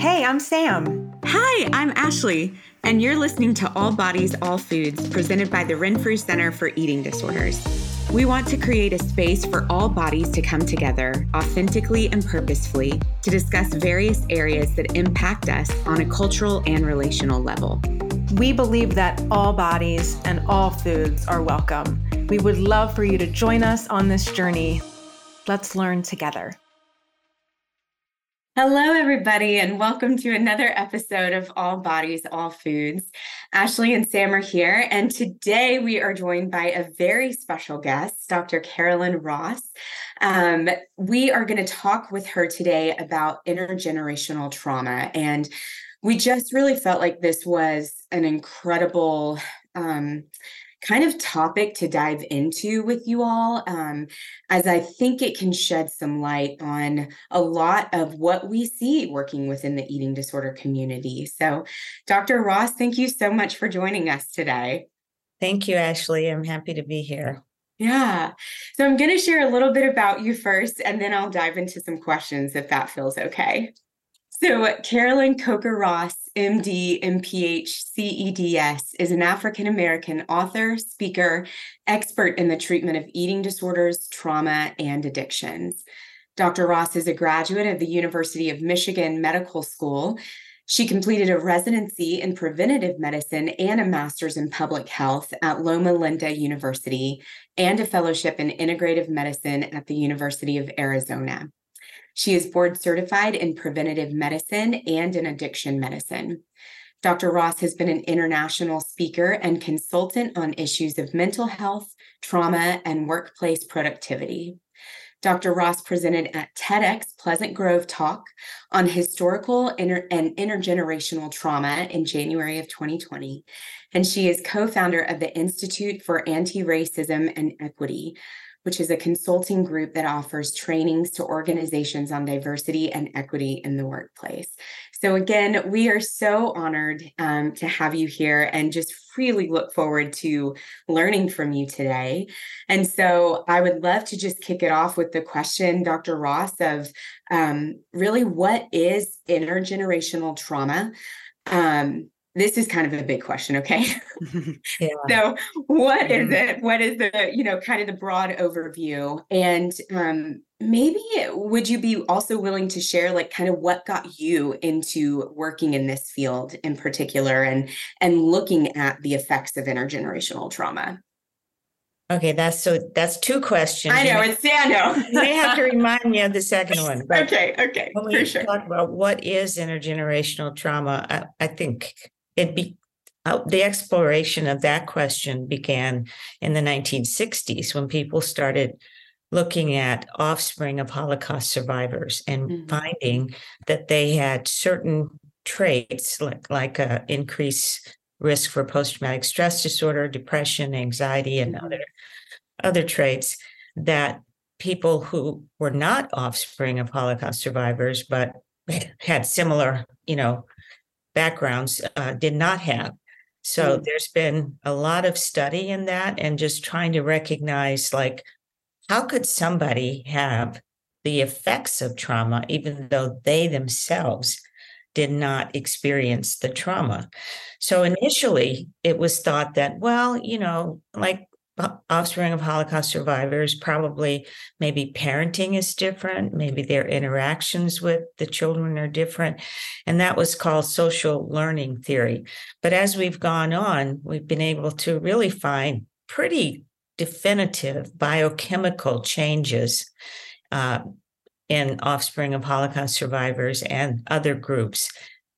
Hey, I'm Sam. Hi, I'm Ashley, and you're listening to All Bodies, All Foods, presented by the Renfrew Center for Eating Disorders. We want to create a space for all bodies to come together authentically and purposefully to discuss various areas that impact us on a cultural and relational level. We believe that all bodies and all foods are welcome. We would love for you to join us on this journey. Let's learn together. Hello, everybody, and welcome to another episode of All Bodies, All Foods. Ashley and Sam are here, and today we are joined by a very special guest, Dr. Carolyn Ross. Um, we are going to talk with her today about intergenerational trauma, and we just really felt like this was an incredible. Um, kind of topic to dive into with you all, um, as I think it can shed some light on a lot of what we see working within the eating disorder community. So, Dr. Ross, thank you so much for joining us today. Thank you, Ashley. I'm happy to be here. Yeah. So, I'm going to share a little bit about you first, and then I'll dive into some questions if that feels okay. So, Carolyn Coker Ross, MD, MPH, CEDS, is an African American author, speaker, expert in the treatment of eating disorders, trauma, and addictions. Dr. Ross is a graduate of the University of Michigan Medical School. She completed a residency in preventative medicine and a master's in public health at Loma Linda University and a fellowship in integrative medicine at the University of Arizona. She is board certified in preventative medicine and in addiction medicine. Dr. Ross has been an international speaker and consultant on issues of mental health, trauma, and workplace productivity. Dr. Ross presented at TEDx Pleasant Grove Talk on historical inter- and intergenerational trauma in January of 2020. And she is co founder of the Institute for Anti Racism and Equity, which is a consulting group that offers trainings to organizations on diversity and equity in the workplace. So, again, we are so honored um, to have you here and just really look forward to learning from you today. And so, I would love to just kick it off with the question, Dr. Ross, of um, really what is intergenerational trauma? Um, this is kind of a big question okay yeah. so what is it what is the you know kind of the broad overview and um maybe would you be also willing to share like kind of what got you into working in this field in particular and and looking at the effects of intergenerational trauma Okay, that's so that's two questions. I know it's I know. you may have to remind me of the second one. okay, okay. When we sure. talk about what is intergenerational trauma, I, I think it be uh, the exploration of that question began in the 1960s when people started looking at offspring of Holocaust survivors and mm-hmm. finding that they had certain traits like like a increased risk for post-traumatic stress disorder, depression, anxiety, and mm-hmm. other other traits that people who were not offspring of Holocaust survivors but had similar, you know, backgrounds uh, did not have. So mm. there's been a lot of study in that and just trying to recognize like, how could somebody have the effects of trauma, even though they themselves did not experience the trauma? So initially, it was thought that, well, you know, like offspring of Holocaust survivors, probably maybe parenting is different, maybe their interactions with the children are different. And that was called social learning theory. But as we've gone on, we've been able to really find pretty definitive biochemical changes uh, in offspring of Holocaust survivors and other groups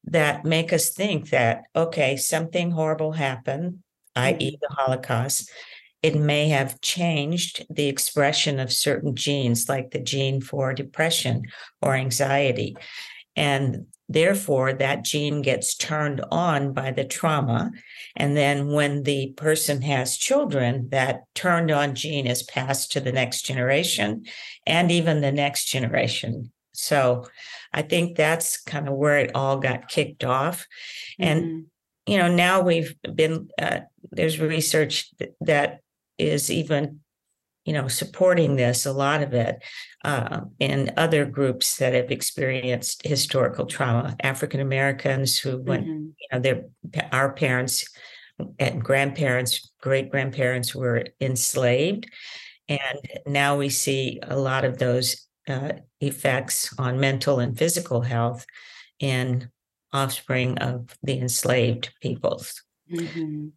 that make us think that, okay, something horrible happened, i.e., mm-hmm. the Holocaust it may have changed the expression of certain genes, like the gene for depression or anxiety. And therefore, that gene gets turned on by the trauma. And then, when the person has children, that turned on gene is passed to the next generation and even the next generation. So, I think that's kind of where it all got kicked off. Mm-hmm. And you know now we've been uh, there's research that is even you know, supporting this, a lot of it, uh, and other groups that have experienced historical trauma, African Americans who went, mm-hmm. you know, their our parents and grandparents, great grandparents were enslaved, and now we see a lot of those uh, effects on mental and physical health in offspring of the enslaved peoples. Mm-hmm.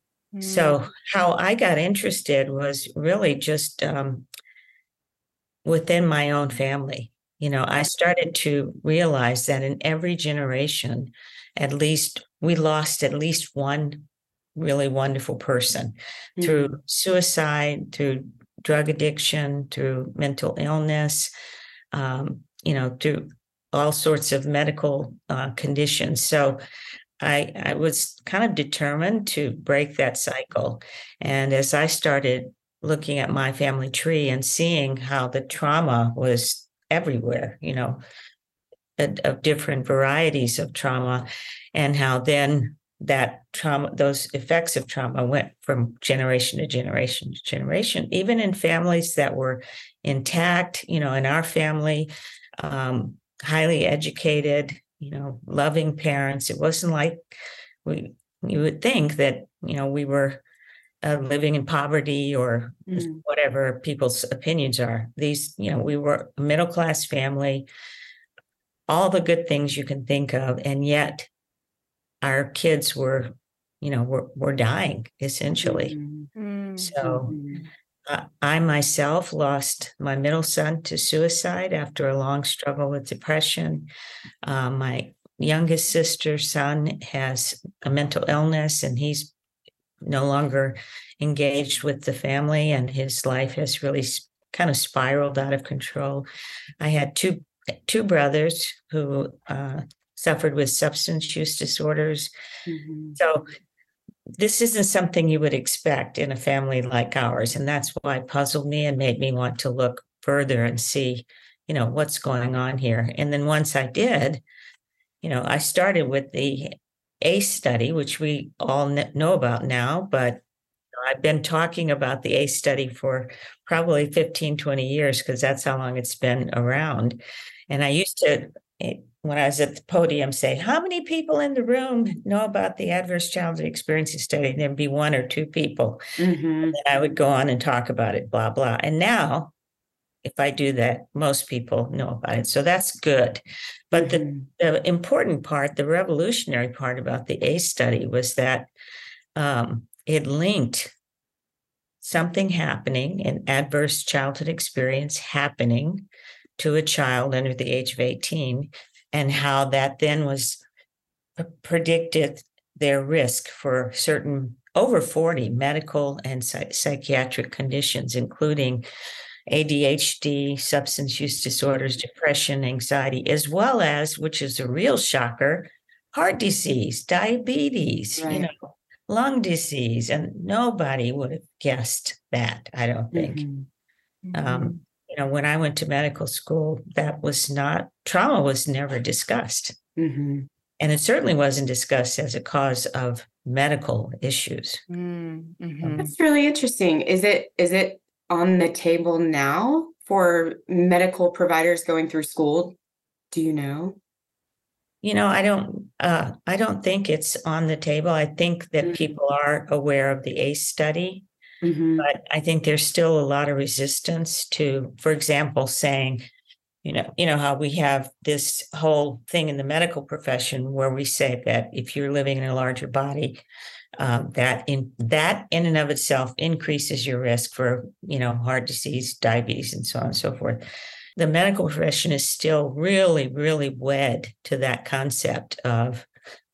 So, mm. how I got interested was really just um, within my own family. You know, I started to realize that in every generation, at least we lost at least one really wonderful person mm-hmm. through suicide, through drug addiction, through mental illness, um, you know, through all sorts of medical uh, conditions. So I, I was kind of determined to break that cycle. And as I started looking at my family tree and seeing how the trauma was everywhere, you know, of different varieties of trauma, and how then that trauma, those effects of trauma went from generation to generation to generation, even in families that were intact, you know, in our family, um, highly educated, you know, loving parents. It wasn't like we you would think that, you know, we were uh, living in poverty or mm. whatever people's opinions are. These, you know, we were a middle class family, all the good things you can think of, and yet our kids were, you know, were were dying essentially. Mm-hmm. So mm-hmm. I myself lost my middle son to suicide after a long struggle with depression. Uh, my youngest sister's son has a mental illness and he's no longer engaged with the family, and his life has really kind of spiraled out of control. I had two two brothers who uh, suffered with substance use disorders. Mm-hmm. So this isn't something you would expect in a family like ours. And that's why it puzzled me and made me want to look further and see, you know, what's going on here. And then once I did, you know, I started with the ACE study, which we all know about now, but I've been talking about the ACE study for probably 15, 20 years because that's how long it's been around. And I used to when I was at the podium say, how many people in the room know about the adverse childhood experiences study? And there'd be one or two people. Mm-hmm. And I would go on and talk about it, blah, blah. And now, if I do that, most people know about it. So that's good. But mm-hmm. the, the, important part, the revolutionary part about the ACE study was that um, it linked something happening, an adverse childhood experience happening to a child under the age of 18 and how that then was predicted their risk for certain over 40 medical and psychiatric conditions, including ADHD, substance use disorders, depression, anxiety, as well as, which is a real shocker, heart disease, diabetes, right. you know, lung disease. And nobody would have guessed that, I don't think. Mm-hmm. Um, mm-hmm you know, when I went to medical school, that was not trauma was never discussed. Mm-hmm. And it certainly wasn't discussed as a cause of medical issues. Mm-hmm. That's really interesting. Is it is it on the table now for medical providers going through school? Do you know? You know, I don't uh, I don't think it's on the table. I think that mm-hmm. people are aware of the ACE study Mm-hmm. But I think there's still a lot of resistance to, for example, saying, you know, you know how we have this whole thing in the medical profession where we say that if you're living in a larger body, um, that in that in and of itself increases your risk for you know heart disease, diabetes, and so on and so forth. The medical profession is still really, really wed to that concept of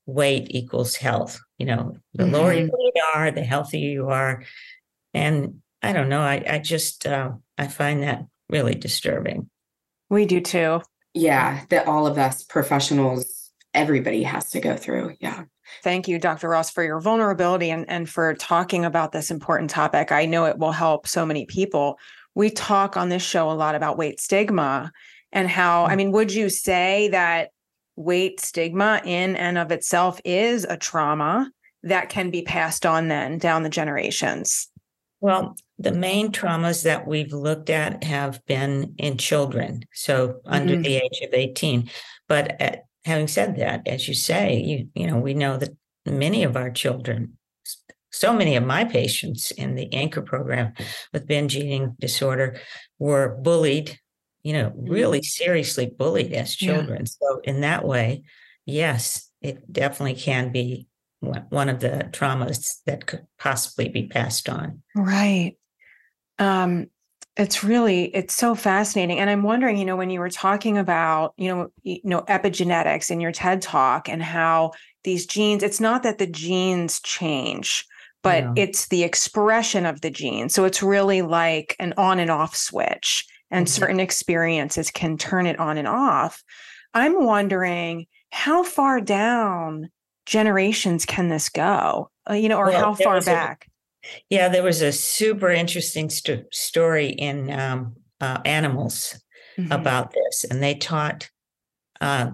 weight equals health. You know, the mm-hmm. lower you are, the healthier you are, and I don't know. I, I just uh, I find that really disturbing. We do too. Yeah, that all of us professionals, everybody has to go through. Yeah. Thank you, Dr. Ross, for your vulnerability and, and for talking about this important topic. I know it will help so many people. We talk on this show a lot about weight stigma and how, I mm. mean, would you say that weight stigma in and of itself is a trauma that can be passed on then down the generations? Well, the main traumas that we've looked at have been in children, so under Mhm. the age of 18. But uh, having said that, as you say, you you know, we know that many of our children, so many of my patients in the anchor program with binge eating disorder were bullied, you know, really seriously bullied as Yeah. children. So in that way, yes, it definitely can be one of the traumas that could possibly be passed on. Right. Um, it's really it's so fascinating. And I'm wondering, you know, when you were talking about, you know, you know, epigenetics in your TED talk and how these genes, it's not that the genes change, but No. it's the expression of the gene. So it's really like an on and off switch, and Mhm. certain experiences can turn it on and off. I'm wondering how far down generations can this go? Uh, you know, or Well, how far was a- back? Yeah, there was a super interesting sto- story in um, uh, Animals Mhm. about this, and they taught, uh,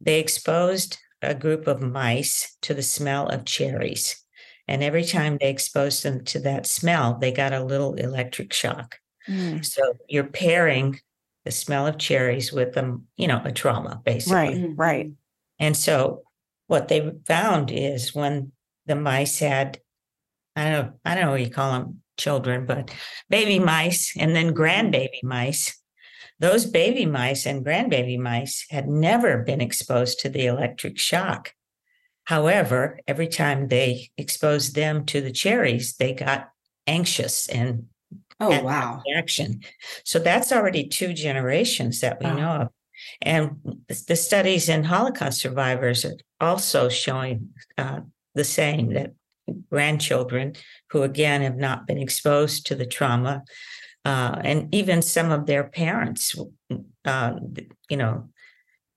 they exposed a group of mice to the smell of cherries. And every time they exposed them to that smell, they got a little electric shock. Mm. So you're pairing the smell of cherries with them, you know, a trauma, basically. Right, right. And so what they found is when the mice had, I don't, I don't know what you call them, children, but baby mice and then grandbaby mice. Those baby mice and grandbaby mice had never been exposed to the electric shock. However, every time they exposed them to the cherries, they got anxious and Oh, wow. action. So that's already two generations that we Wow. know of. And the studies in Holocaust survivors are also showing uh, the same that grandchildren who, again, have not been exposed to the trauma, uh, and even some of their parents, uh, you know,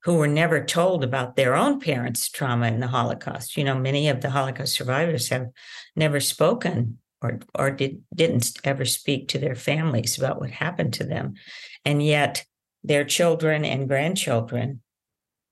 who were never told about their own parents' trauma in the Holocaust. You know, many of the Holocaust survivors have never spoken or or did didn't ever speak to their families about what happened to them, and yet their children and grandchildren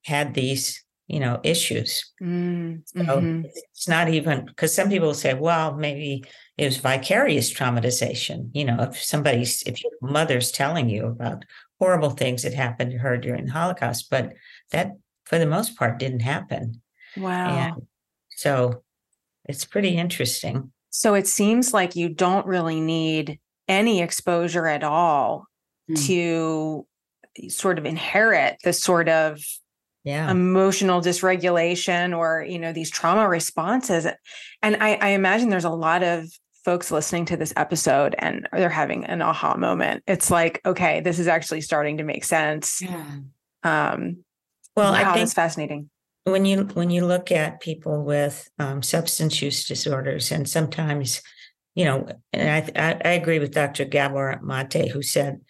had these you know issues. Mm, So mhm. it's not even because some people say, well, maybe it was vicarious traumatization. You know, if somebody's if your mother's telling you about horrible things that happened to her during the Holocaust, but that for the most part didn't happen. Wow. And so it's pretty interesting. So it seems like you don't really need any exposure at all Mm. to sort of inherit the sort of Yeah. emotional dysregulation or you know these trauma responses and I, I imagine there's a lot of folks listening to this episode and they're having an aha moment it's like okay this is actually starting to make sense Yeah. um well, wow I think that's fascinating when you when you look at people with um, substance use disorders, and sometimes, you know, and I, I I agree with Dr. Gabor Mate who said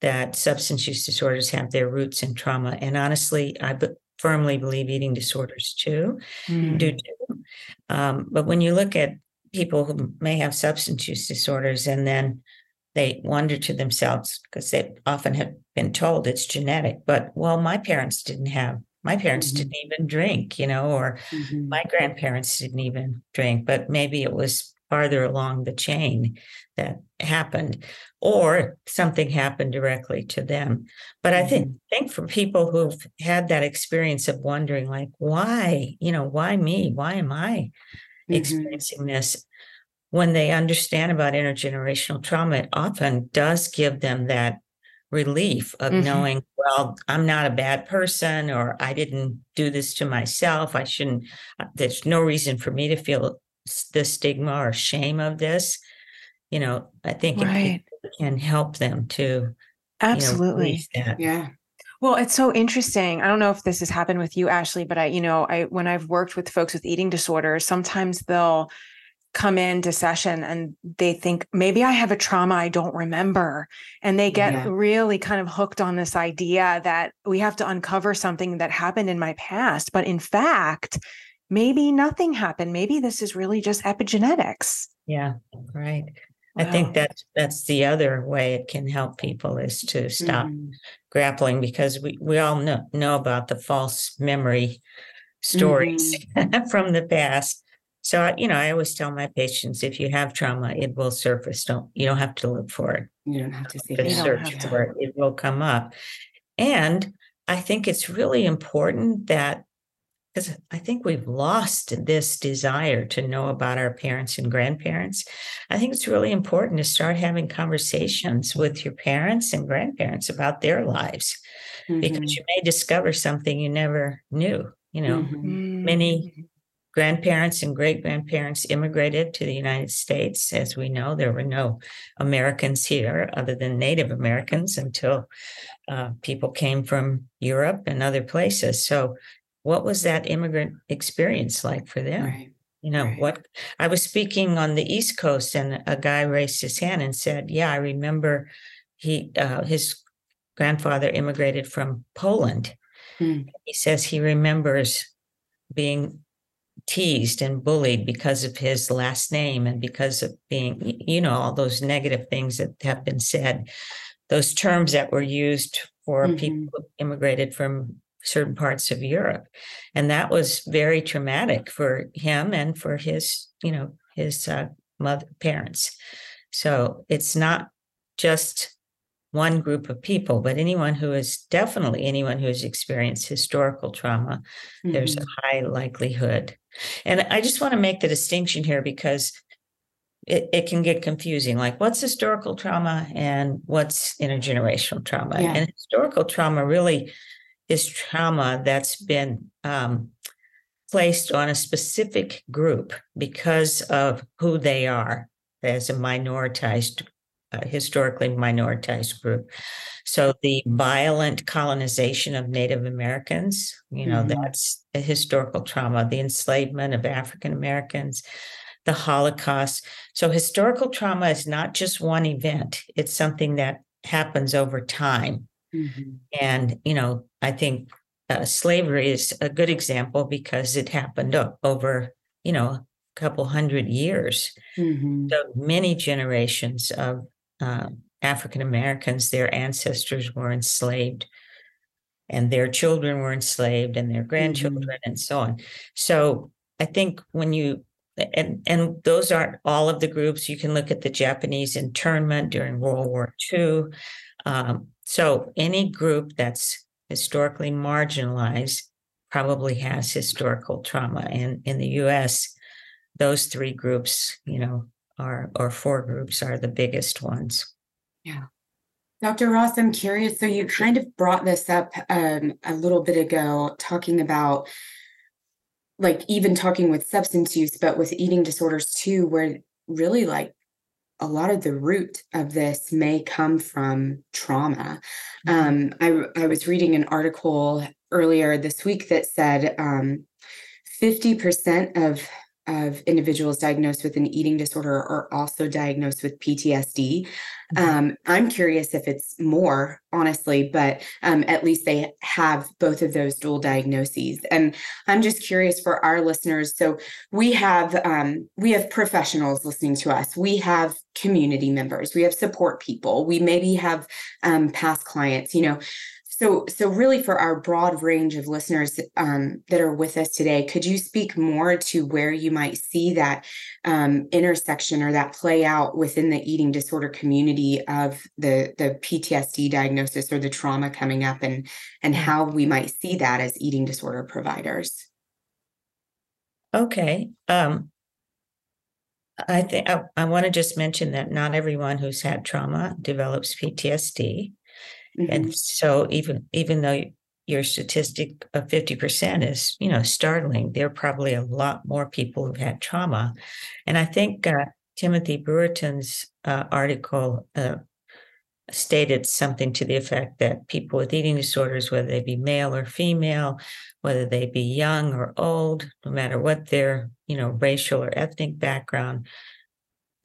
that substance use disorders have their roots in trauma, and honestly, I b- firmly believe eating disorders too Mm, do too. Um, but when you look at people who may have substance use disorders and then they wonder to themselves because they often have been told it's genetic, but well, my parents didn't have, my parents Mhm. didn't even drink, you know, or Mhm. my grandparents didn't even drink, but maybe it was farther along the chain that happened, or something happened directly to them. But I think think for people who've had that experience of wondering, like, why, you know, why me? Why am I Mhm. experiencing this? When they understand about intergenerational trauma, it often does give them that relief of Mhm. knowing, well, I'm not a bad person, or I didn't do this to myself. I shouldn't, uh, there's no reason for me to feel the stigma or shame of this. You know, I think it- it, can help them to, you know, absolutely. Yeah. Well, it's so interesting. I don't know if this has happened with you, Ashley, but I, you know, I when I've worked with folks with eating disorders, sometimes they'll come into session and they think maybe I have a trauma I don't remember. And they get Yeah. really kind of hooked on this idea that we have to uncover something that happened in my past. But in fact, maybe nothing happened. Maybe this is really just epigenetics. Yeah, right. I think Wow. that's that's the other way it can help people is to stop Mhm. grappling because we, we all know, know about the false memory stories from the past. So, you know, I always tell my patients if you have trauma, it will surface. Don't you don't have to look for it. You don't have to see To search for it. It will come up. And I think it's really important that because I think we've lost this desire to know about our parents and grandparents. I think it's really important to start having conversations with your parents and grandparents about their lives Mm-hmm. because you may discover something you never knew. You know, Mhm. many grandparents and great grandparents immigrated to the United States. As we know, there were no Americans here other than Native Americans until uh, people came from Europe and other places. So, what was that immigrant experience like for them? Right. You know, Right. what I was speaking on the East Coast, and a guy raised his hand and said, Yeah, I remember he, uh, his grandfather immigrated from Poland. Hmm. He says he remembers being teased and bullied because of his last name and because of being, you know, all those negative things that have been said, those terms that were used for Mhm. people who immigrated from certain parts of Europe. And that was very traumatic for him and for his, you know, his uh, mother parents. So it's not just one group of people, but anyone who is definitely anyone who has experienced historical trauma there's Mhm. a high likelihood. And I just want to make the distinction here because it, it can get confusing. Like, what's historical trauma and what's intergenerational trauma? Yeah. And historical trauma really is trauma that's been um, placed on a specific group because of who they are as a minoritized, uh, historically minoritized group. So the violent colonization of Native Americans, you know, Mhm. that's a historical trauma, the enslavement of African Americans, the Holocaust. So historical trauma is not just one event, it's something that happens over time. Mhm. And, you know, I think uh, slavery is a good example because it happened over, you know, a couple hundred years. Mhm. So many generations of uh, African Americans, their ancestors were enslaved, and their children were enslaved, and their grandchildren, and so on. So I think when you and and those aren't all of the groups. You can look at the Japanese internment during World War II. Um, so any group that's historically marginalized probably has historical trauma. And in the U.S., those three groups, you know, are or four groups are the biggest ones. Yeah Dr. Ross, I'm curious. So you kind of brought this up um, a little bit ago, talking about like even talking with substance use, but with eating disorders too, where really like a lot of the root of this may come from trauma. Um, I, I was reading an article earlier this week that said um, 50% of of individuals diagnosed with an eating disorder are also diagnosed with PTSD. Um, I'm curious if it's more, honestly, but um, at least they have both of those dual diagnoses. And I'm just curious for our listeners. So we have um, we have professionals listening to us. We have community members. We have support people. We maybe have um, past clients. You know, so, so really, for our broad range of listeners um, that are with us today, could you speak more to where you might see that um, intersection or that play out within the eating disorder community of the the PTSD diagnosis or the trauma coming up, and and Mm. how we might see that as eating disorder providers? Okay. Um, I think I, I want to just mention that not everyone who's had trauma develops PTSD. Mhm. And so even even though your statistic of 50% is, you know, startling, there are probably a lot more people who've had trauma. And I think uh, Timothy Brewerton's uh, article uh, stated something to the effect that people with eating disorders, whether they be male or female, whether they be young or old, no matter what their, you know, racial or ethnic background,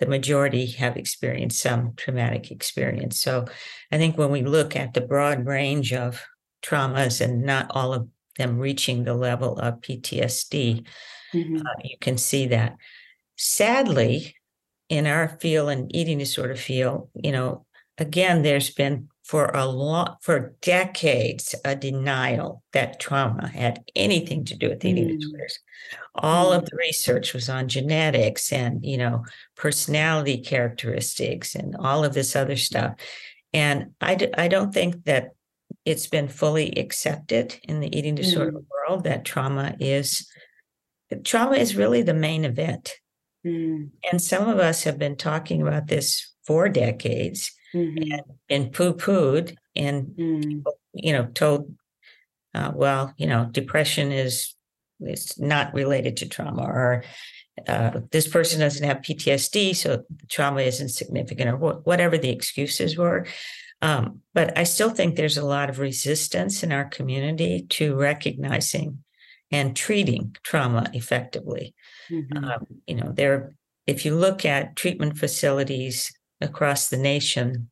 the majority have experienced some traumatic experience. So I think when we look at the broad range of traumas and not all of them reaching the level of PTSD, Mhm. uh, you can see that. Sadly, in our field and eating disorder field, you know, again, there's been for a long for decades a denial that trauma had anything to do with eating Mm. disorders. All of Mm. the research was on genetics and you know personality characteristics and all of this other stuff. And i, d- I don't think that it's been fully accepted in the eating disorder world that trauma is trauma is really the main event. Mm, and some of us have been talking about this for decades mhm, and poo-pooed and mm, you know told uh, well you know depression is is not related to trauma or uh, this person doesn't have ptsd so trauma isn't significant or wh- whatever the excuses were. Um, but i still think there's a lot of resistance in our community to recognizing and treating trauma effectively. Mhm, um, you know, there, if you look at treatment facilities across the nation,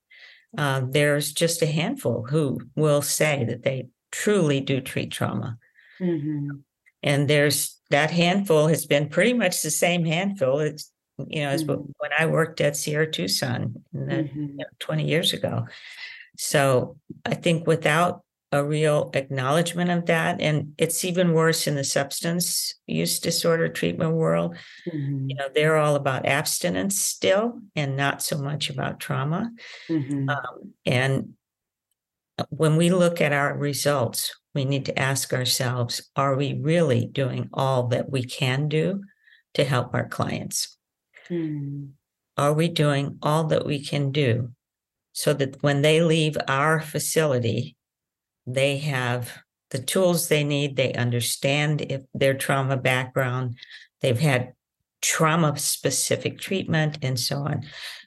uh, there's just a handful who will say that they truly do treat trauma. mhm, And there's that handful has been pretty much the same handful. It's, you know, as Mhm. when I worked at Sierra Tucson in the, mhm, you know, 20 years ago. So I think without a real acknowledgement of that, and it's even worse in the substance use disorder treatment world, mhm, you know they're all about abstinence still and not so much about trauma. Mhm, um, and uh, when we look at our results we need to ask ourselves are we really doing all that we can do to help our clients? Mm, are we doing all that we can do so that when they leave our facility they have the tools they need they understand if their trauma background they've had trauma specific treatment and so on.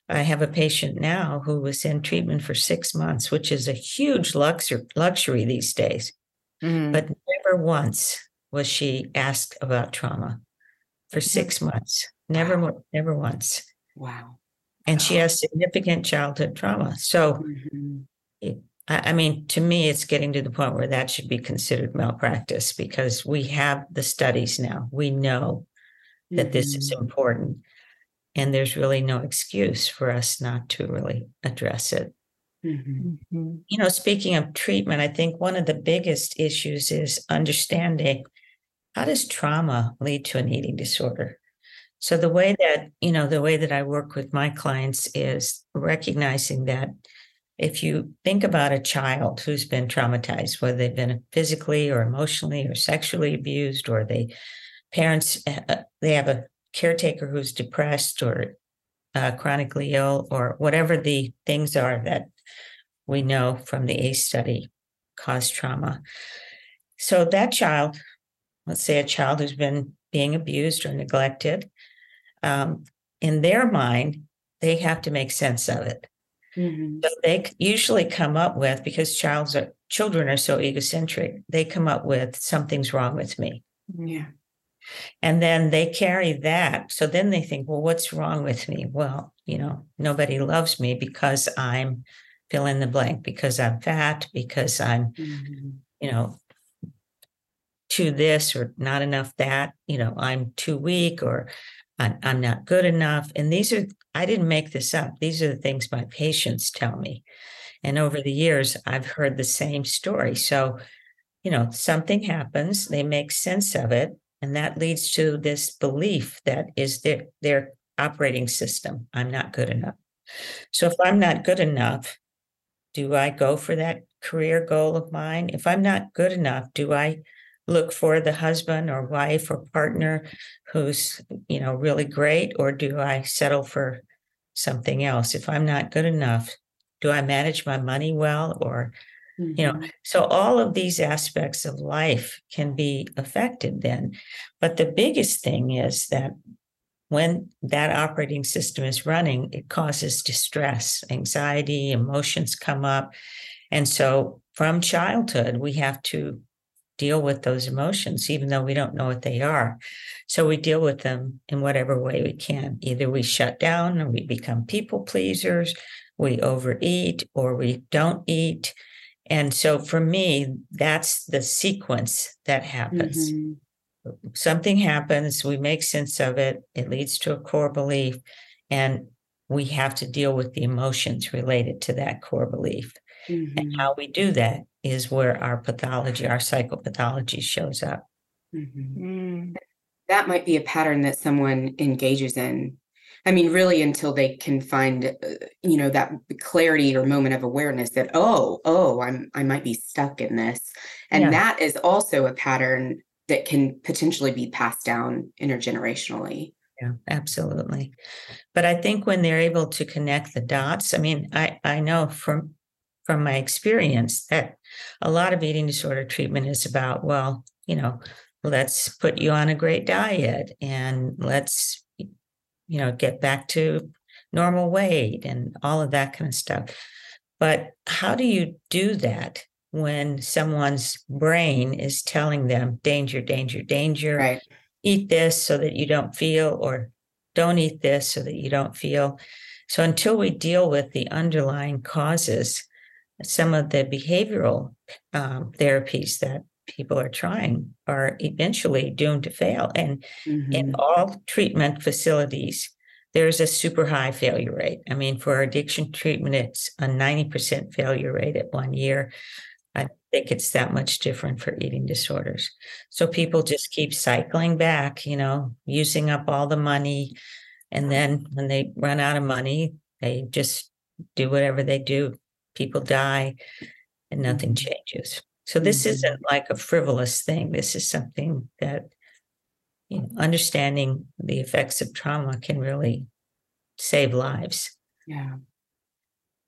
I have a patient now who was in treatment for six months which is a huge luxury luxury these days. Mm. but never once was she asked about trauma for six months. Never Wow. never once. Wow. and she has significant childhood trauma. So Mhm, I, I mean, to me, it's getting to the point where that should be considered malpractice because we have the studies now. We know that this is mhm, important. And there's really no excuse for us not to really address it. mhm, Mhm. You know, speaking of treatment, I think one of the biggest issues is understanding how does trauma lead to an eating disorder? So the way that, you know, the way that I work with my clients is recognizing that if you think about a child who's been traumatized, whether they've been physically or emotionally or sexually abused, or they parents uh, they have a caretaker who's depressed or uh, chronically ill, or whatever the things are that we know from the ACE study cause trauma. So that child, let's say a child who's been being abused or neglected, um, in their mind, they have to make sense of it. Mhm, So they usually come up with because child's are, children are so egocentric, they come up with something's wrong with me. Yeah. And then they carry that. So then they think, well, what's wrong with me? Well, you know, nobody loves me because I'm fill in the blank, because I'm fat, because I'm, mhm, you know, too this or not enough that, you know, I'm too weak or I'm, not good enough. And these are, I didn't make this up. These are the things my patients tell me. And over the years, I've heard the same story. So, you know, something happens, they make sense of it, and that leads to this belief that is their their operating system. I'm not good enough. So if I'm not good enough, do I go for that career goal of mine? If I'm not good enough, do I look for the husband or wife or partner who's, you know, really great or do I settle for something else? If I'm not good enough, do I manage my money well or you know mhm, so all of these aspects of life can be affected then. But the biggest thing is that when that operating system is running it causes distress anxiety emotions come up. And so from childhood we have to deal with those emotions even though we don't know what they are. So we deal with them in whatever way we can. Either we shut down or we become people pleasers we overeat or we don't eat. And so for me, that's the sequence that happens. mhm, Something happens, we make sense of it, it leads to a core belief, and we have to deal with the emotions related to that core belief. And Mhm, how we do that is where our pathology, our psychopathology shows up. mhm. Mm. That might be a pattern that someone engages in. I mean, really, until they can find, uh, you know, that clarity or moment of awareness that, oh, oh, I'm, I might be stuck in this. And Yeah. that is also a pattern that can potentially be passed down intergenerationally. Yeah, absolutely. But I think when they're able to connect the dots, I mean, I, I know from from my experience that a lot of eating disorder treatment is about, well, you know, let's put you on a great diet and let's, you know, get back to normal weight and all of that kind of stuff. But how do you do that when someone's brain is telling them danger, danger, danger? Right. eat this so that you don't feel, or don't eat this so that you don't feel. So until we deal with the underlying causes, some of the behavioral um, therapies that people are trying are eventually doomed to fail. And in Mhm. all treatment facilities, there's a super high failure rate. I mean, for addiction treatment, it's a 90% failure rate at one year. I think it's that much different for eating disorders. So people just keep cycling back, you know, using up all the money. And then when they run out of money, they just do whatever they do. People die and nothing Mhm. changes. So this Mhm. isn't like a frivolous thing. This is something that you know, understanding the effects of trauma can really save lives. Yeah.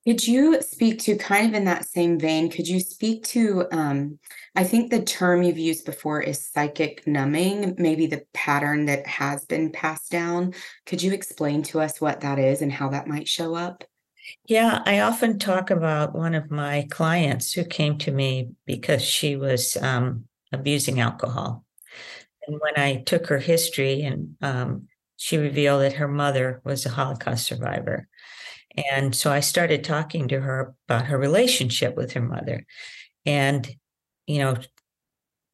Could you speak to kind of in that same vein? Could you speak to, um, I think the term you've used before is psychic numbing, maybe the pattern that has been passed down. Could you explain to us what that is and how that might show up? Yeah, I often talk about one of my clients who came to me because she was um, abusing alcohol. And when I took her history, and um, she revealed that her mother was a Holocaust survivor. And so I started talking to her about her relationship with her mother. And, you know,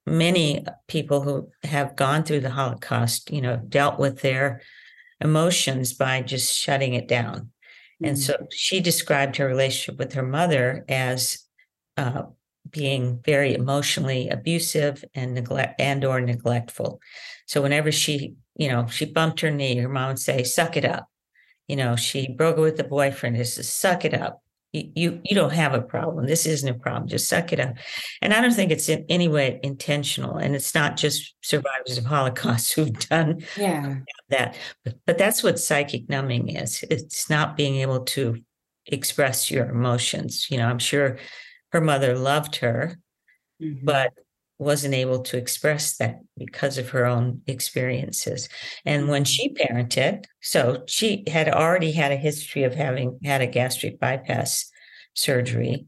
many people who have gone through the Holocaust, you know, dealt with their emotions by just shutting it down. And Mm, so she described her relationship with her mother as uh, being very emotionally abusive and neglect and or neglectful. So whenever she, you know, she bumped her knee, her mom would say, "Suck it up." You know, she broke it with the boyfriend. Is suck it up. You, you don't have a problem. This isn't a problem. Just suck it up. And I don't think it's in any way intentional. And it's not just survivors of Holocaust who've done Yeah. that but, but that's what psychic numbing is it's not being able to express your emotions you know i'm sure her mother loved her Mhm. but wasn't able to express that because of her own experiences. And when she parented so she had already had a history of having had a gastric bypass surgery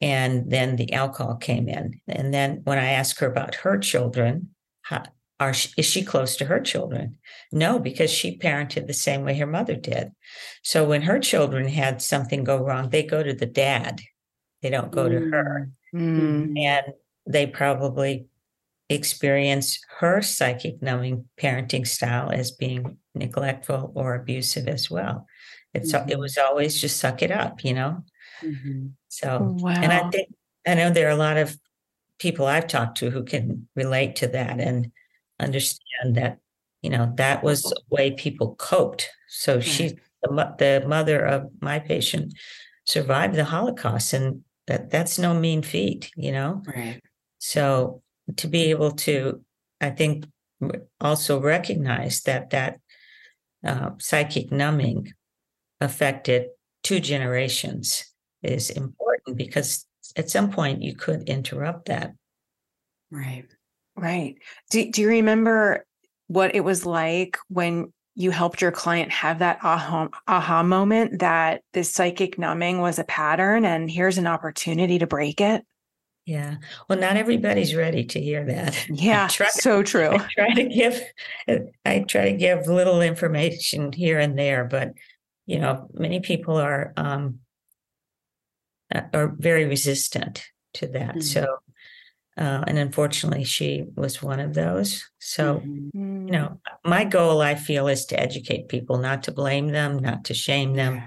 and then the alcohol came in. And then when i asked her about her children how, are she, is she close to her children? No because she parented the same way her mother did. So when her children had something go wrong they go to the dad. They don't go to her. Mm. Mhm. and they probably experience her psychic numbing parenting style as being neglectful or abusive as well it's it Mhm. was always just suck it up you know Mhm. so and i think i know there are a lot of people i've talked to who can relate to that and understand that you know that was the way people coped so she the, the mother of my patient survived the holocaust and that that's no mean feat you know Right. So to be able to, I think, also recognize that that uh, psychic numbing affected two generations is important because at some point you could interrupt that. Right. Right. Do, do you remember what it was like when you helped your client have that aha, aha moment that this psychic numbing was a pattern and here's an opportunity to break it? Yeah. Well, not everybody's ready to hear that. Yeah, try, so true. I try to give, I try to give little information here and there, but you know, many people are um, uh, are very resistant to that. Mhm. So, uh, and unfortunately, she was one of those. So, Mhm. Mm. you know, my goal, I feel, is to educate people, not to blame them, not to shame them,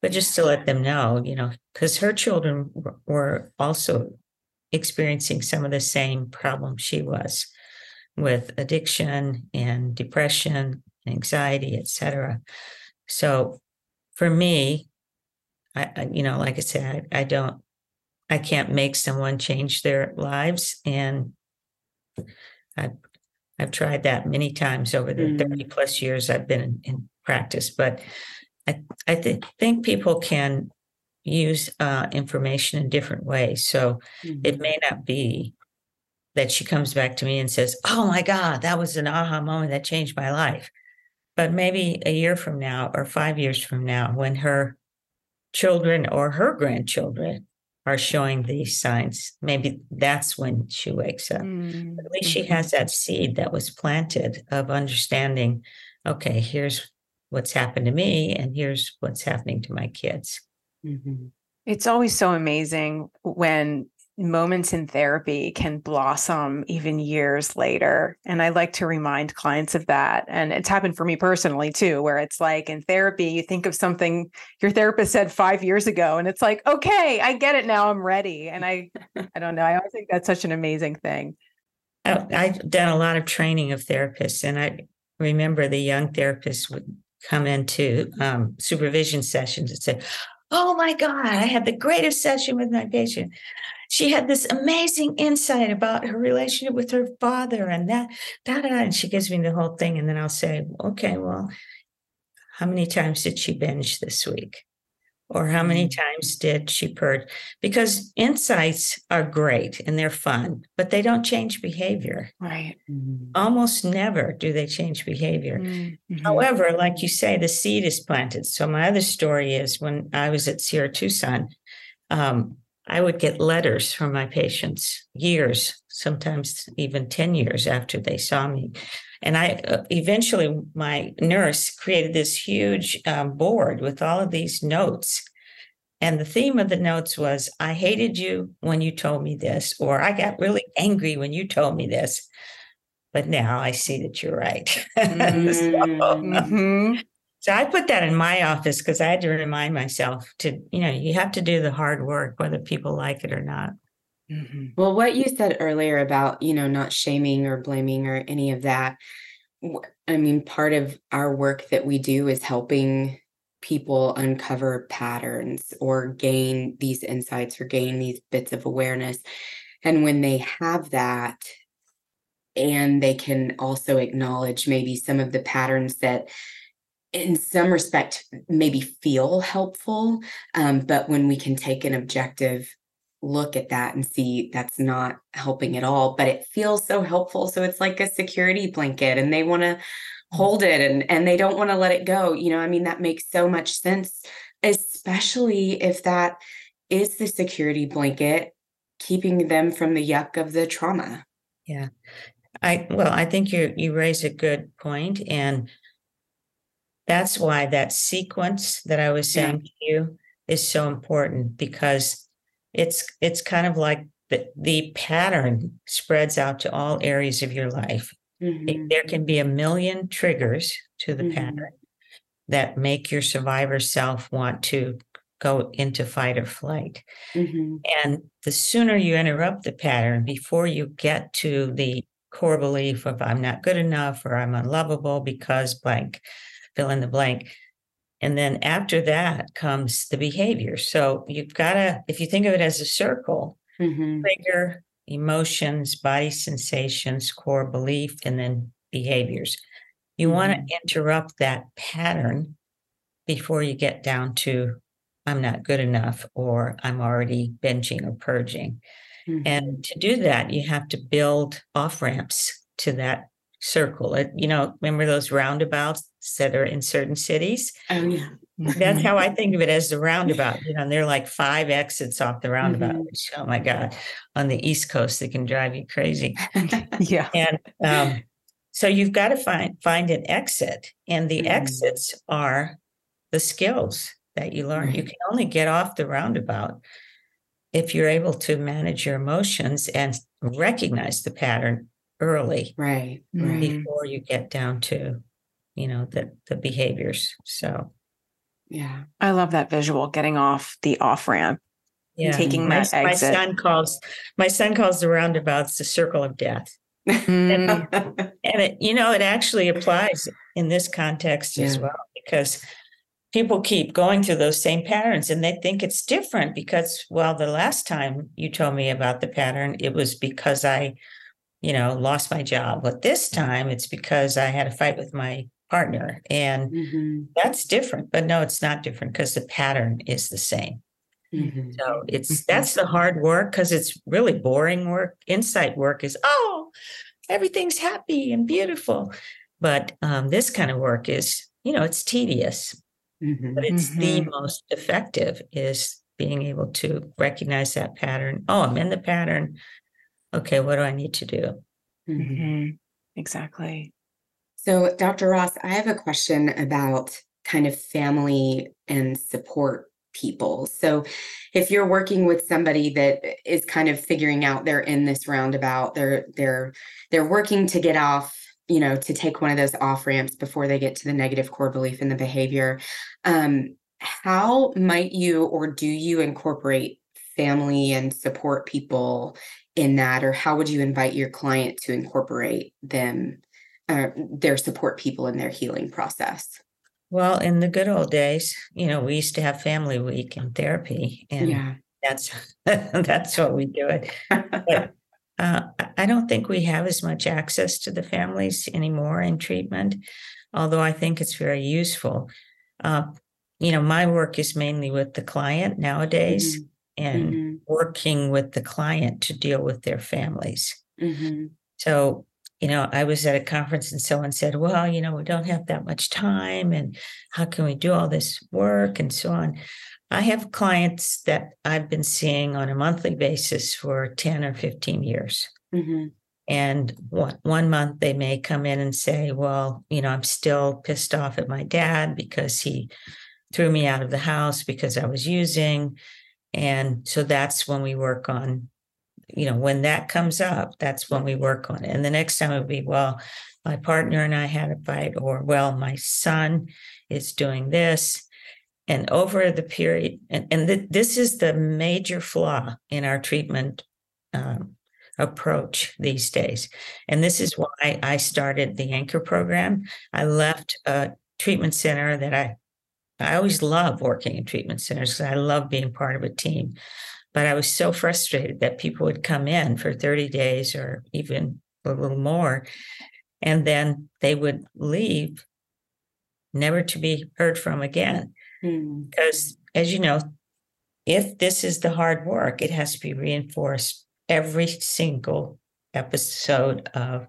but just to let them know, you know, because her children were also experiencing some of the same problems she was with addiction and depression, anxiety, etc. So for me, I, you know, like I said, I, I don't, I can't make someone change their lives, and I've I've tried that many times over the mm. thirty plus years I've been in, in practice, but I I th- think people can use uh, information in different ways. So mm-hmm. it may not be that she comes back to me and says, "Oh my God, that was an aha moment that changed my life." But maybe a year from now or five years from now, when her children or her grandchildren are showing these signs, maybe that's when she wakes up. Mm-hmm. At least she has that seed that was planted of understanding okay, here's what's happened to me, and here's what's happening to my kids. Mm-hmm. It's always so amazing when moments in therapy can blossom even years later. And I like to remind clients of that. And it's happened for me personally too, where it's like in therapy, you think of something your therapist said five years ago, and it's like, okay, I get it now. I'm ready. And I, I don't know. I always think that's such an amazing thing. I've done a lot of training of therapists, and I remember the young therapists would come into um, supervision sessions and say, Oh my God, I had the greatest session with my patient. She had this amazing insight about her relationship with her father and that, that, and she gives me the whole thing. And then I'll say, okay, well, how many times did she binge this week? Or how many mm-hmm. times did she purge? Because insights are great and they're fun, but they don't change behavior. Right. Mm-hmm. Almost never do they change behavior. Mm-hmm. However, like you say, the seed is planted. So my other story is when I was at Sierra Tucson, um, I would get letters from my patients years, sometimes even 10 years after they saw me. And I uh, eventually, my nurse created this huge um, board with all of these notes. And the theme of the notes was I hated you when you told me this, or I got really angry when you told me this. But now I see that you're right. Mm-hmm. so, mm-hmm. So I put that in my office because I had to remind myself to, you know, you have to do the hard work, whether people like it or not. Mm-hmm. Well, what you said earlier about, you know, not shaming or blaming or any of that, I mean, part of our work that we do is helping people uncover patterns or gain these insights or gain these bits of awareness. And when they have that, and they can also acknowledge maybe some of the patterns that in some respect maybe feel helpful um, but when we can take an objective look at that and see that's not helping at all, but it feels so helpful. So it's like a security blanket and they want to mm. hold it and and they don't want to let it go. You know, I mean that makes so much sense, especially if that is the security blanket keeping them from the yuck of the trauma. Yeah. I well, I think you you raise a good point and that's why that sequence that I was saying yeah. to you is so important because it's it's kind of like the, the pattern spreads out to all areas of your life. Mm-hmm. There can be a million triggers to the mm-hmm. pattern that make your survivor self want to go into fight or flight. Mm-hmm. And the sooner you interrupt the pattern before you get to the core belief of I'm not good enough or I'm unlovable because blank, fill in the blank, and then after that comes the behavior. So you've got to, if you think of it as a circle, mm-hmm. trigger, emotions, body sensations, core belief, and then behaviors. You mm-hmm. want to interrupt that pattern before you get down to I'm not good enough or I'm already binging or purging. Mm-hmm. And to do that, you have to build off ramps to that circle. It, you know, remember those roundabouts that are in certain cities? Oh, yeah. That's mm-hmm. how I think of it as the roundabout. You know, and they're like five exits off the roundabout. Mm-hmm. Which, oh my God, on the East Coast, they can drive you crazy. yeah. And um, so you've got to find find an exit, and the mm-hmm. exits are the skills that you learn. You can only get off the roundabout if you're able to manage your emotions and recognize the pattern early, right, right. before you get down to, you know, the the behaviors. So Yeah. I love that visual getting off the off ramp. Yeah. Taking my, that my exit. son calls my son calls the roundabouts the circle of death. Mm, And it, you know, it actually applies in this context as well because people keep going through those same patterns and they think it's different because, well, the last time you told me about the pattern, it was because I, you know, lost my job. But this time it's because I had a fight with my partner. And Mhm, that's different. But no, it's not different because the pattern is the same. mhm. So it's Mhm. that's the hard work because it's really boring work. Insight work is oh, everything's happy and beautiful, but um, this kind of work is you know it's tedious, Mhm. but it's the Mhm. most effective is being able to recognize that pattern. Oh, I'm in the pattern. Okay, what do I need to do? Mhm. mhm. Exactly. So, Dr. Ross, I have a question about kind of family and support people. So, if you're working with somebody that is kind of figuring out they're in this roundabout, they're they're they're working to get off, you know, to take one of those off ramps before they get to the negative core belief in the behavior. Um, how might you or do you incorporate family and support people in that, or how would you invite your client to incorporate them uh, their support people in their healing process. Well, in the good old days, you know, we used to have family week in therapy, and yeah. that's that's what we do it. But uh, I- I don't think we have as much access to the families anymore in treatment, although I think it's very useful. Uh, you know, my work is mainly with the client nowadays and Mhm, working with the client to deal with their families. mhm, So, you know, I was at a conference and someone said, well, you know, we don't have that much time and how can we do all this work and so on. I have clients that I've been seeing on a monthly basis for 10 or 15 years. mhm, And one, one month they may come in and say, well, you know, I'm still pissed off at my dad because he threw me out of the house because I was using. And so that's when we work on, you know, when that comes up, that's when we work on it. And the next time it would be, well, my partner and I had a fight, or well, my son is doing this. And over the period, and, and th- this is the major flaw in our treatment um, approach these days. And this is why I started the Anchor program. I left a treatment center that I I always love working in treatment centers because I love being part of a team. But I was so frustrated that people would come in for 30 days or even a little more, and then they would leave, never to be heard from again. mhm, Because, as you know, if this is the hard work, it has to be reinforced every single episode of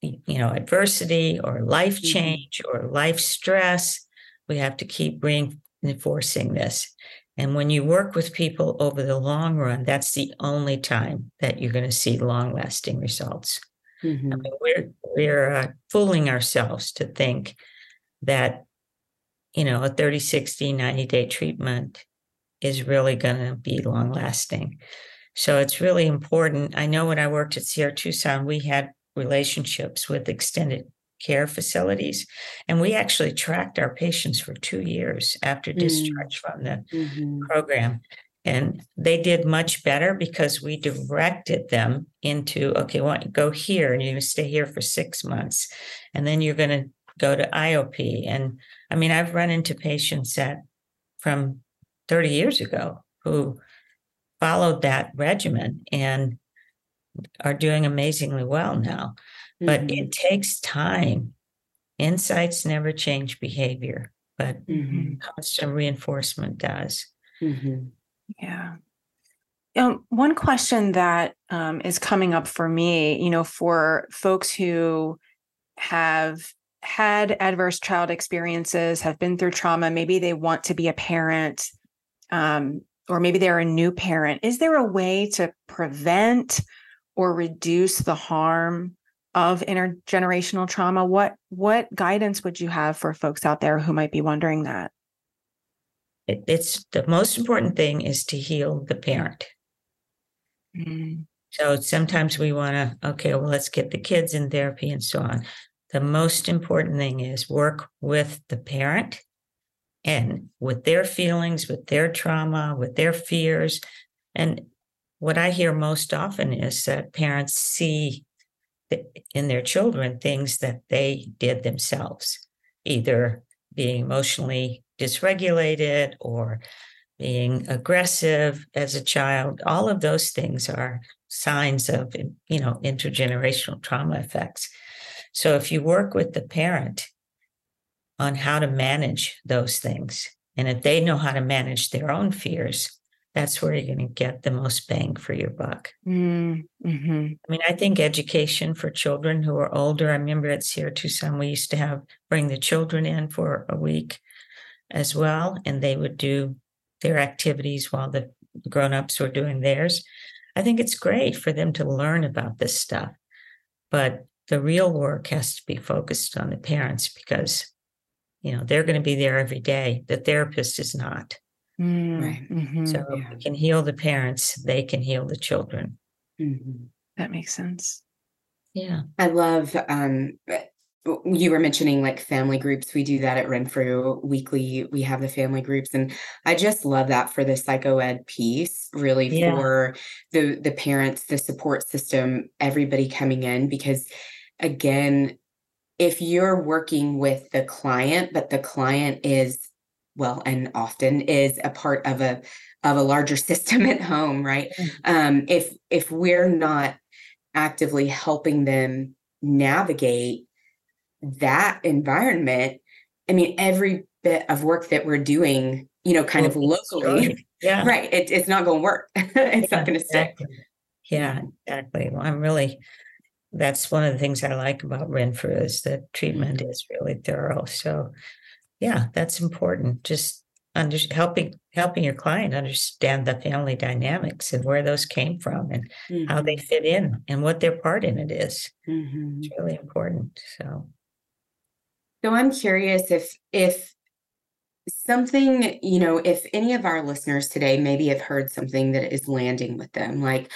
you know adversity or life Mhm. change or life stress we have to keep reinforcing this. And when you work with people over the long run that's the only time that you're going to see long lasting results. I mhm, mean, we're we're uh, fooling ourselves to think that you know a 30 60 90 day treatment is really going to be long lasting so it's really important i know when i worked at sierra tucson we had relationships with extended care facilities and we actually tracked our patients for two years after Mm. discharge from the mhm, program. And they did much better because we directed them into okay, don't go here and you're going to stay here for six months. And then you're going to go to IOP. And I mean, I've run into patients that from 30 years ago who followed that regimen and are doing amazingly well now. But mhm, it takes time. Insights never change behavior, but mhm, constant reinforcement does. mhm, Yeah. Um, one question that um, is coming up for me, you know, for folks who have had adverse child experiences, have been through trauma, maybe they want to be a parent, um, or maybe they're a new parent. Is there a way to prevent or reduce the harm of intergenerational trauma? What what guidance would you have for folks out there who might be wondering that? It, it's the most important thing is to heal the parent. Mm, So sometimes we want to, okay, well, let's get the kids in therapy and so on. The most important thing is work with the parent and with their feelings, with their trauma, with their fears. And what I hear most often is that parents see in their children things that they did themselves, either being emotionally dysregulated or being aggressive as a child. All of those things are signs of, you know, intergenerational trauma effects. So if you work with the parent on how to manage those things, and if they know how to manage their own fears, that's where you're going to get the most bang for your buck. Mm, hmm I mean, I think education for children who are older. I remember at Sierra Tucson, we used to have bring the children in for a week as well, and they would do their activities while the grown-ups were doing theirs. I think it's great for them to learn about this stuff. But the real work has to be focused on the parents because you know they're going to be there every day. The therapist is not. Mm, Right. mhm. So yeah. if we can heal the parents, they can heal the children. Mhm. That makes sense. Yeah. I love um you were mentioning like family groups. We do that at Renfrew weekly. We have the family groups and I just love that for the psychoed piece, really Yeah. for the the parents, the support system, everybody coming in because again, if you're working with the client but the client is well and often is a part of a of a larger system at home, right? Mm. Um if if we're not actively helping them navigate that environment i mean every bit of work that we're doing you know kind of locally. Yeah. right it, it's not going to work it's Yeah, not going to stick exactly. Yeah, exactly. Well, I'm really, that's one of the things I like about Renfrew is that treatment is really thorough. So, yeah, that's important. Just under helping helping your client understand the family dynamics and where those came from and how they fit in and what their part in it is. Mhm. It's really important. So, So I'm curious if if something, you know, if any of our listeners today maybe have heard something that is landing with them, like,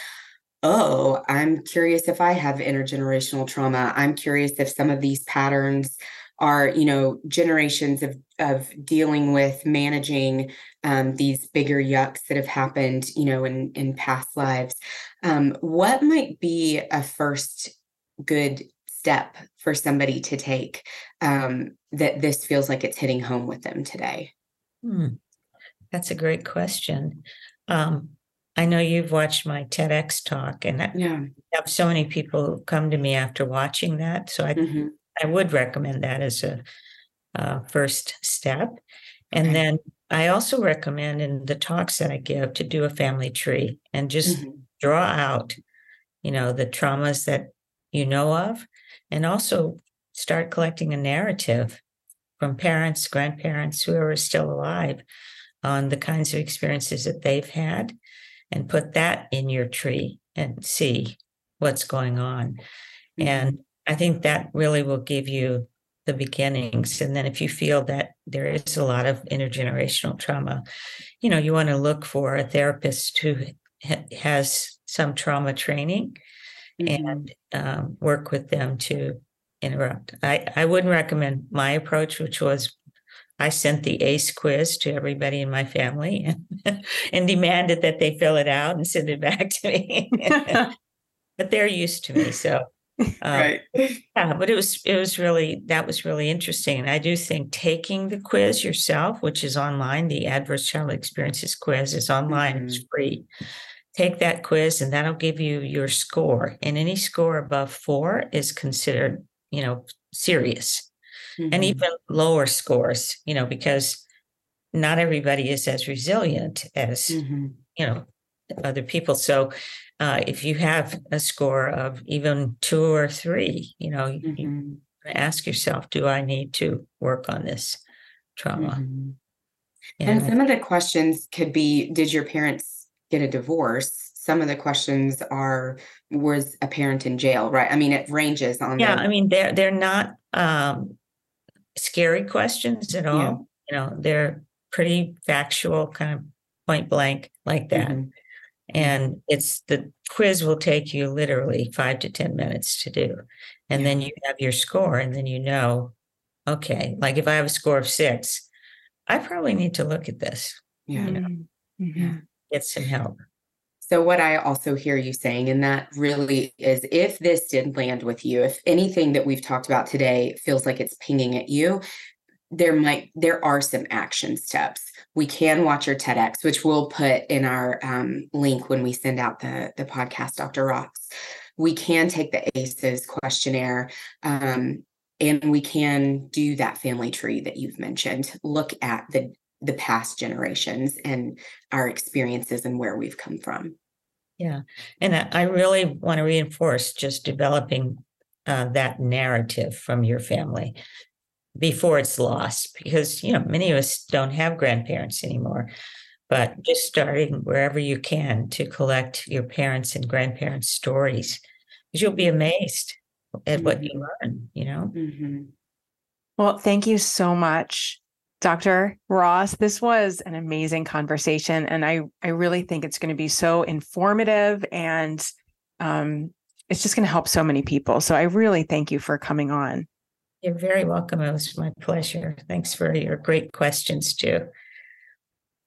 oh, I'm curious if I have intergenerational trauma. I'm curious if some of these patterns are, you know, generations of of dealing with managing um, these bigger yucks that have happened, you know, in in past lives. Um, what might be a first good step for somebody to take um, that this feels like it's hitting home with them today? hmm, that's a great question. Um, I know you've watched my TEDx talk, and I Yeah. have so many people come to me after watching that. So I Mhm. I would recommend that as a uh, first step. And Okay. then I also recommend in the talks that I give to do a family tree and just Mhm. draw out, you know, the traumas that you know of, and also start collecting a narrative from parents, grandparents, whoever is still alive on the kinds of experiences that they've had and put that in your tree and see what's going on. And I think that really will give you the beginnings. And then if you feel that there is a lot of intergenerational trauma, you know, you want to look for a therapist who ha- has some trauma training Mhm. and um, work with them to interrupt. I, I wouldn't recommend my approach, which was I sent the ACE quiz to everybody in my family and, and demanded that they fill it out and send it back to me. but they're used to me. So um, right. yeah, but it was it was really that was really interesting. And I do think taking the quiz yourself, which is online, the adverse childhood experiences quiz is online, it's free. Take that quiz and that'll give you your score. And any score above four is considered, you know, serious. And Mhm. even lower scores, you know, because not everybody is as resilient as Mhm. you know other people so uh, if you have a score of even two or three you know you, you ask yourself do i need to work on this trauma Mhm. and And some of the questions could be Did your parents get a divorce? Some of the questions are Was a parent in jail, right? I mean, it ranges on yeah the i mean they're they're not um scary questions at all Yeah. you know they're pretty factual kind of point blank like that Mhm. And it's the quiz will take you literally five to ten minutes to do and then you have your score and then you know okay like if i have a score of six I probably need to look at this. Yeah. Mm-hmm. mm-hmm. Get some help. So, what I also hear you saying, and that really is if this did land with you, if anything that we've talked about today feels like it's pinging at you, there might there are some action steps we can watch your tedx which we'll put in our um, link when we send out the the podcast dr Ross. we can take the aces questionnaire um, and we can do that family tree that you've mentioned. Look at the the past generations and our experiences and where we've come from. Yeah and i really want to reinforce just developing uh, that narrative from your family before it's lost because you know many of us don't have grandparents anymore but just starting wherever you can to collect your parents and grandparents stories because you'll be amazed at mm-hmm. what you mm-hmm. learn you know mm-hmm. well thank you so much dr ross this was an amazing conversation and i i really think it's going to be so informative and um, it's just going to help so many people so i really thank you for coming on you're very welcome. It was my pleasure. Thanks for your great questions, too.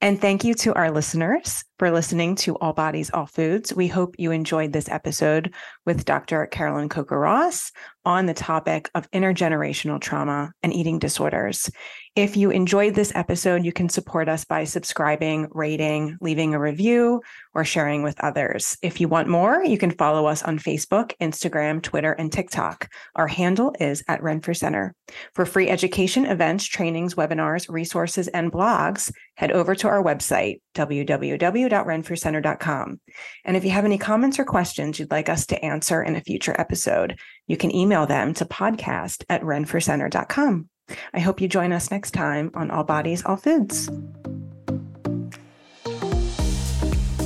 And thank you to our listeners for listening to All Bodies, All Foods. We hope you enjoyed this episode with Dr. Carolyn Coker Ross on the topic of intergenerational trauma and eating disorders. If you enjoyed this episode, you can support us by subscribing, rating, leaving a review, or sharing with others. If you want more, you can follow us on Facebook, Instagram, Twitter, and TikTok. Our handle is at Renfrew Center. For free education, events, trainings, webinars, resources, and blogs, head over to our website, www.renfrewcenter.com. And if you have any comments or questions you'd like us to answer in a future episode, you can email them to podcast at renfrewcenter.com. I hope you join us next time on All Bodies, All Foods.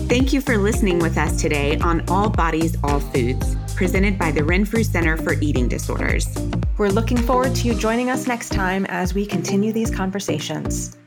Thank you for listening with us today on All Bodies, All Foods, presented by the Renfrew Center for Eating Disorders. We're looking forward to you joining us next time as we continue these conversations.